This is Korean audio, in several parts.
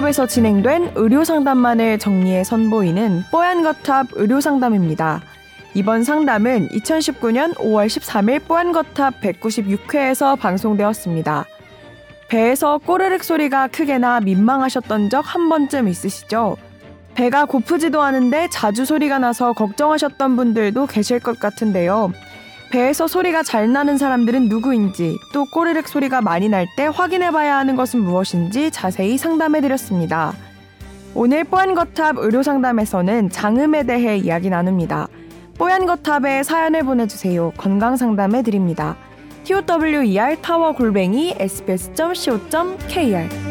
뽀얀거탑에서 진행된 의료 상담만을 정리해 선보이는 뽀얀거탑 의료 상담입니다. 이번 상담은 2019년 5월 13일 뽀얀거탑 196회에서 방송되었습니다. 배에서 꼬르륵 소리가 크게 나 민망하셨던 적 한 번쯤 있으시죠? 배가 고프지도 않은데 자주 소리가 나서 걱정하셨던 분들도 계실 것 같은데요. 배에서 소리가 잘 나는 사람들은 누구인지 또 꼬르륵 소리가 많이 날 때 확인해 봐야 하는 것은 무엇인지 자세히 상담해 드렸습니다. 오늘 뽀얀거탑 의료상담에서는 장음에 대해 이야기 나눕니다. 뽀얀거탑에 사연을 보내주세요. 건강상담해 드립니다. tower 타워 골뱅이 sbs.co.kr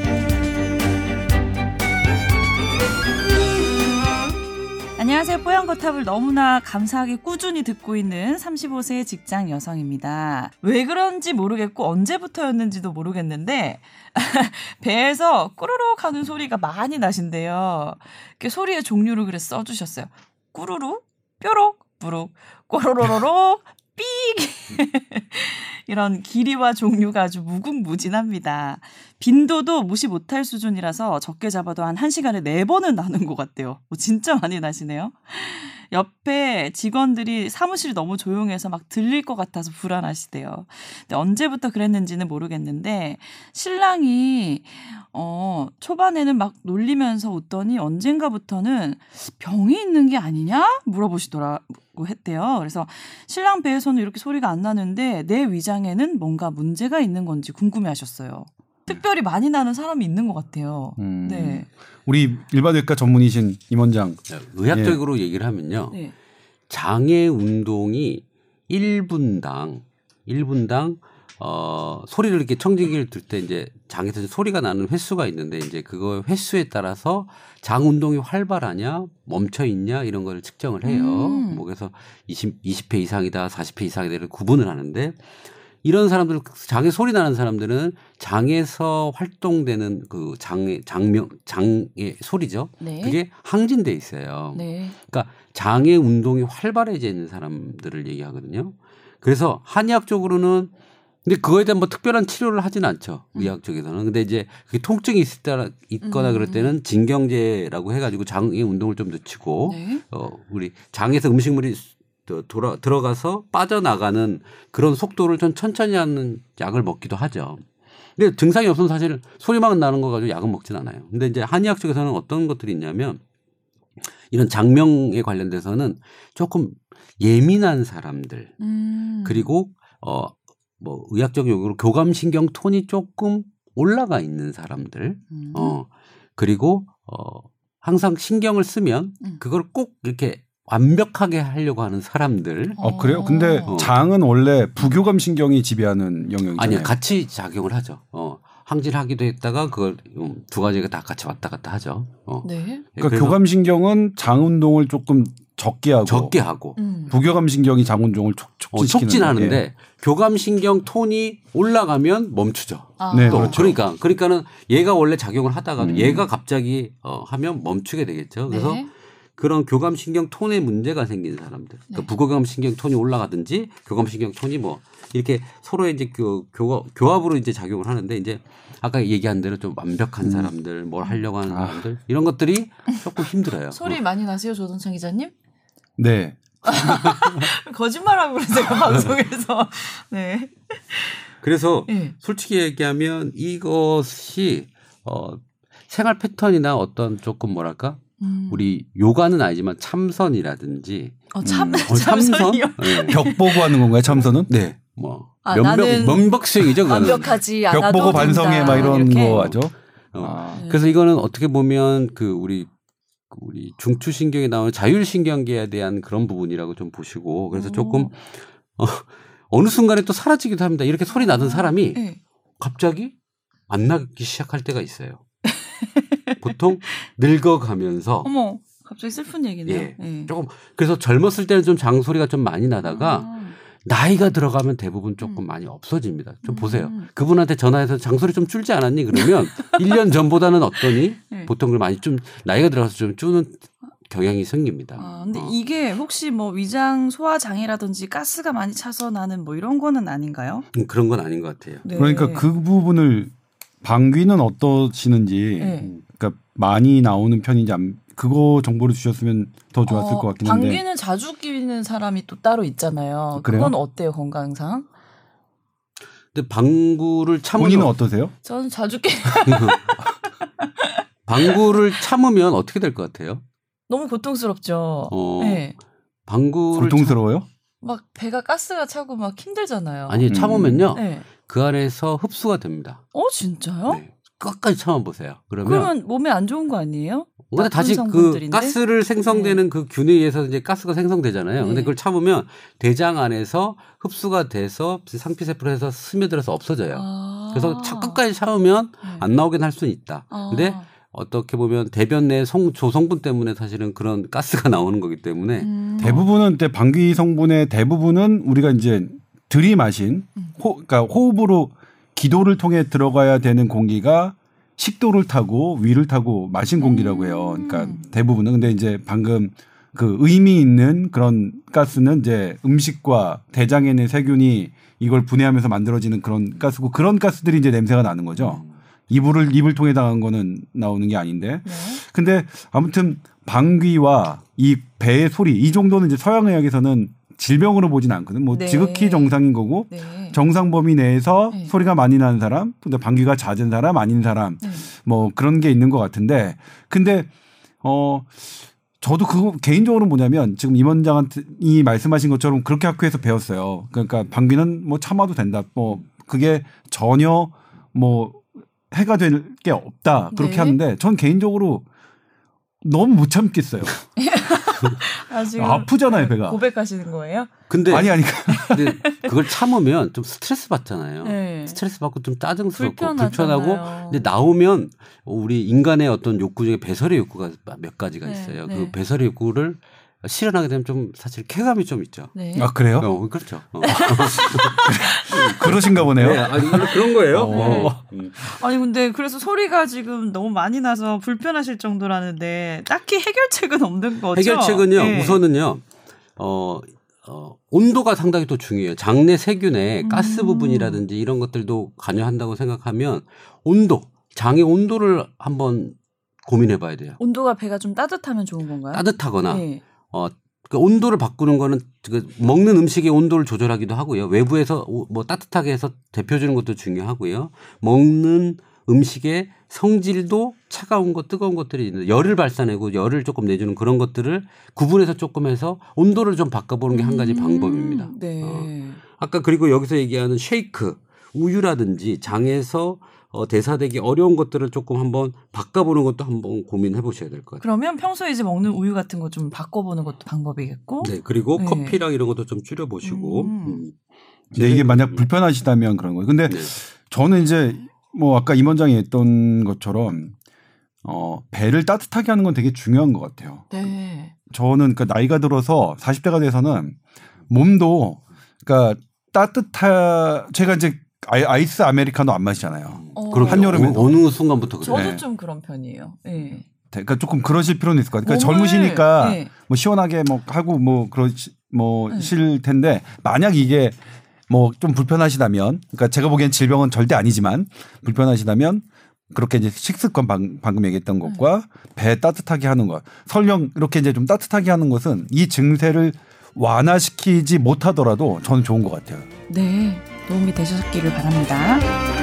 안녕하세요. 뽀얀거탑을 너무나 감사하게 꾸준히 듣고 있는 35세 직장 여성입니다. 왜 그런지 모르겠고 언제부터였는지도 모르겠는데 배에서 꾸르륵 하는 소리가 많이 나신대요. 그 소리의 종류를 그래 써주셨어요. 꾸르르, 뾰록, 부룩, 꼬로로로로, 삑! 이런 길이와 종류가 아주 무궁무진합니다. 빈도도 무시 못할 수준이라서 적게 잡아도 한 1시간에 4번은 나는 것 같대요. 뭐 진짜 많이 나시네요. 옆에 직원들이 사무실이 너무 조용해서 막 들릴 것 같아서 불안하시대요. 근데 언제부터 그랬는지는 모르겠는데 신랑이 어 초반에는 막 놀리면서 웃더니 언젠가부터는 병이 있는 게 아니냐 물어보시더라고 했대요. 그래서 신랑 배에서는 이렇게 소리가 안 나는데 내 위장에는 뭔가 문제가 있는 건지 궁금해 하셨어요. 특별히 많이 나는 사람이 있는 것 같아요. 음. 네. 우리 일반외과 전문의신 임원장 의학적으로 얘기를 하면요. 네. 장애 운동이 1분당 1분당 어 소리를 이렇게 청진기를 들 때 이제 장에서 소리가 나는 횟수가 있는데 이제 그거 횟수에 따라서 장 운동이 활발하냐 멈춰 있냐 이런 거를 측정을 해요. 음. 뭐 그래서 20 20회 이상이다 40회 이상이다를 구분을 하는데 이런 사람들 장에 소리 나는 사람들은 장에서 활동되는 그 장의 장명 장의 소리죠. 네. 그게 항진돼 있어요. 네. 그러니까 장의 운동이 활발해져 있는 사람들을 얘기하거든요. 그래서 한의학 적으로는 근데 그거에 대한 뭐 특별한 치료를 하진 않죠. 음. 의학 쪽에서는. 근데 이제 그게 통증이 있을 때 있거나 음. 그럴 때는 진경제라고 해가지고 장의 운동을 좀 늦추고 네. 어 우리 장에서 음식물이 또 돌아 들어가서 빠져나가는 그런 속도를 좀 천천히 하는 약을 먹기도 하죠. 근데 증상이 없으면 사실 소리만 나는 거 가지고 약은 먹진 않아요. 근데 이제 한의학 쪽에서는 어떤 것들이 있냐면 이런 장명에 관련돼서는 조금 예민한 사람들 음. 그리고 어 뭐 의학적 용어로 교감신경 톤이 조금 올라가 있는 사람들 음. 어 그리고 어 항상 신경을 쓰면 음. 그걸 꼭 이렇게 완벽하게 하려고 하는 사람들 어 그래요? 근데 어. 장은 원래 부교감 신경이 지배하는 영역이잖아요. 아니요 같이 작용을 하죠. 어 항진하기도 했다가 그걸 음, 두 가지가 다 같이 왔다 갔다 하죠. 어 네. 그러니까 교감 신경은 장 운동을 조금 적게 하고 적게 하고 음. 부교감 신경이 장 운동을 촉, 어, 촉진시키는 촉진하는데 예. 교감 신경 톤이 올라가면 멈추죠. 아. 네, 또 그렇죠. 그러니까 그러니까는 얘가 원래 작용을 하다가도 음. 얘가 갑자기 어, 하면 멈추게 되겠죠. 그래서 네. 그런 교감신경 톤에 문제가 생긴 사람들, 그러니까 네. 부교감신경 톤이 올라가든지 교감신경 톤이 뭐 이렇게 서로 이제 교, 교, 교합으로 이제 작용을 하는데 이제 아까 얘기한 대로 좀 완벽한 음. 사람들, 뭘 하려고 하는 아. 사람들 이런 것들이 조금 힘들어요. 소리 많이 나세요, 조동찬 기자님? 네. 거짓말하고 그러세요, 방송에서. 네. 그래서 네. 솔직히 얘기하면 이것이 어 생활 패턴이나 어떤 조금 뭐랄까 음. 우리 요가는 아니지만 참선이라든지 어, 참, 어, 참선. 네. 벽 보고 하는 건가요? 참선은? 네. 뭐 아, 면벽 나는 면벽 수행이죠. 그거는. 완벽하지 벽 않아도 보고 반성해. 막 이런 이렇게. 거 하죠. 어. 아. 그래서 이거는 어떻게 보면 그 우리 그 우리 중추신경에 나오는 자율신경계에 대한 그런 부분이라고 좀 보시고 그래서 오. 조금 어, 어느 순간에 또 사라지기도 합니다. 이렇게 소리 나던 사람이 네. 갑자기 안 나기 시작할 때가 있어요. 보통 늙어가면서 어머, 갑자기 슬픈 얘기네요. 예. 예. 조금 그래서 젊었을 때는 좀 장소리가 좀 많이 나다가 아. 나이가 들어가면 대부분 조금 음. 많이 없어집니다. 좀 음. 보세요. 그분한테 전화해서 장소리 좀 줄지 않았니? 그러면 1년 전보다는 어떠니? 네. 보통 그 많이 좀 나이가 들어가서 좀 주는 경향이 생깁니다. 아, 근데 어. 이게 혹시 뭐 위장 소화 장애라든지 가스가 많이 차서 나는 뭐 이런 거는 아닌가요? 음, 그런 건 아닌 것 같아요. 네. 그러니까 그 부분을 방귀는 어떠시는지 네. 그러니까 많이 나오는 편인지 안, 그거 정보를 주셨으면 더 좋았을 어, 것 같긴 한데 방귀는 자주 끼는 사람이 또 따로 있잖아요. 그래요? 그건 어때요 건강상? 근데 방구를 참으면 본인은 어떠세요? 저는 자주 끼. 방구를 참으면 어떻게 될 것 같아요? 너무 고통스럽죠. 어, 네. 방구를 고통스러워요? 막 배가 가스가 차고 막 힘들잖아요. 참, 아니 음. 참으면요 네. 그 안에서 흡수가 됩니다. 어 진짜요? 네. 끝까지 참아 보세요. 그러면 그러면 몸에 안 좋은 거 아니에요? 근데 다시 그 성분들인데? 가스를 생성되는 그 균에 의해서 이제 가스가 생성되잖아요. 근데 네. 그걸 참으면 대장 안에서 흡수가 돼서 상피세포에서 스며들어서 없어져요. 아. 그래서 차- 끝까지 참으면 네. 안 나오긴 할 수는 있다. 아. 근데 어떻게 보면 대변 내 성, 조성분 때문에 사실은 그런 가스가 나오는 거기 때문에 음. 대부분은 때 방귀 성분의 대부분은 우리가 이제 들이마신 음. 호, 그러니까 호흡으로 기도를 통해 들어가야 되는 공기가 식도를 타고 위를 타고 마신 공기라고 해요. 그러니까 음. 대부분은 근데 이제 방금 그 의미 있는 그런 가스는 이제 음식과 대장에 있는 세균이 이걸 분해하면서 만들어지는 그런 가스고 그런 가스들이 이제 냄새가 나는 거죠. 음. 이불을 입을 통해 당한 거는 나오는 게 아닌데. 네. 근데 아무튼 방귀와 이 배의 소리 이 정도는 이제 서양 의학에서는 질병으로 보진 않거든. 뭐 네. 지극히 정상인 거고 네. 정상 범위 내에서 네. 소리가 많이 나는 사람, 근데 방귀가 잦은 사람, 아닌 사람, 네. 뭐 그런 게 있는 것 같은데, 근데 어 저도 그거 개인적으로 뭐냐면 지금 임원장이 말씀하신 것처럼 그렇게 학교에서 배웠어요. 그러니까 방귀는 뭐 참아도 된다. 뭐 그게 전혀 뭐 해가 될 게 없다 그렇게 네. 하는데 전 개인적으로 너무 못 참겠어요. 아, 지금 아프잖아요, 배가. 고백하시는 거예요? 근데, 아니 아니 근데 그걸 참으면 좀 스트레스 받잖아요. 네. 스트레스 받고 좀 짜증스럽고 불편하잖아요. 불편하고 근데 나오면 우리 인간의 어떤 욕구 중에 배설의 욕구가 몇 가지가 네, 있어요. 네. 그 배설의 욕구를 실현하게 되면 좀 사실 쾌감이 좀 있죠. 네. 아 그래요? 어, 그렇죠. 어. 그러신가 보네요. 네, 아니, 그런 거예요. 어. 음. 아니 근데 그래서 소리가 지금 너무 많이 나서 불편하실 정도라는데 딱히 해결책은 없는 거죠? 해결책은요. 네. 우선은요. 어, 어, 온도가 상당히 또 중요해요. 장내 세균의 음. 가스 부분이라든지 이런 것들도 관여한다고 생각하면 온도, 장의 온도를 한번 고민해 봐야 돼요. 온도가 배가 좀 따뜻하면 좋은 건가요? 따뜻하거나 네. 어, 그 온도를 바꾸는 거는 그 먹는 음식의 온도를 조절하기도 하고요. 외부에서 오- 뭐 따뜻하게 해서 데펴주는 것도 중요하고요. 먹는 음식의 성질도 차가운 것, 뜨거운 것들이 있는데 열을 발산하고 열을 조금 내주는 그런 것들을 구분해서 조금 해서 온도를 좀 바꿔보는 게 한 가지 음, 방법입니다. 네. 어. 아까 그리고 여기서 얘기하는 쉐이크, 우유라든지 장에서 어, 대사되기 어려운 것들을 조금 한번 바꿔보는 것도 한번 고민해 보셔야 될 것 같아요. 그러면 평소에 이제 먹는 우유 같은 거 좀 바꿔보는 것도 방법이겠고. 네, 그리고 네. 커피랑 이런 것도 좀 줄여보시고. 음. 음. 네, 이게 만약 불편하시다면 그런 거예요. 근데 네. 저는 이제 뭐 아까 임 원장이 했던 것처럼 어 배를 따뜻하게 하는 건 되게 중요한 것 같아요. 네. 저는 그 나이가 들어서 40대가 돼서는 몸도 그러니까 따뜻하 제가 이제 아이- 아이 스 아메리카노 안 마시잖아요. 어. 그렇죠. 한여름에도. 어느, 순간부터 그래요. 저도 네. 좀 그런 편이에요. 네. 그러니까 조금 그러실 필요는 있을 것 같아요. 그러니까 젊으시니까 네. 뭐 시원하게 뭐 하고 뭐 그러시 뭐 네. 실 텐데 만약 이게 뭐 좀 불편하시다면 그러니까 제가 보기엔 질병은 절대 아니지만 불편하시다면 그렇게 이제 식습관 방, 방금 얘기했던 것과 배 따뜻하게 하는 것 설령 이렇게 이제 좀 따뜻하게 하는 것은 이 증세를 완화시키지 못하더라도 저는 좋은 것 같아요. 네. 도움이 되셨기를 바랍니다.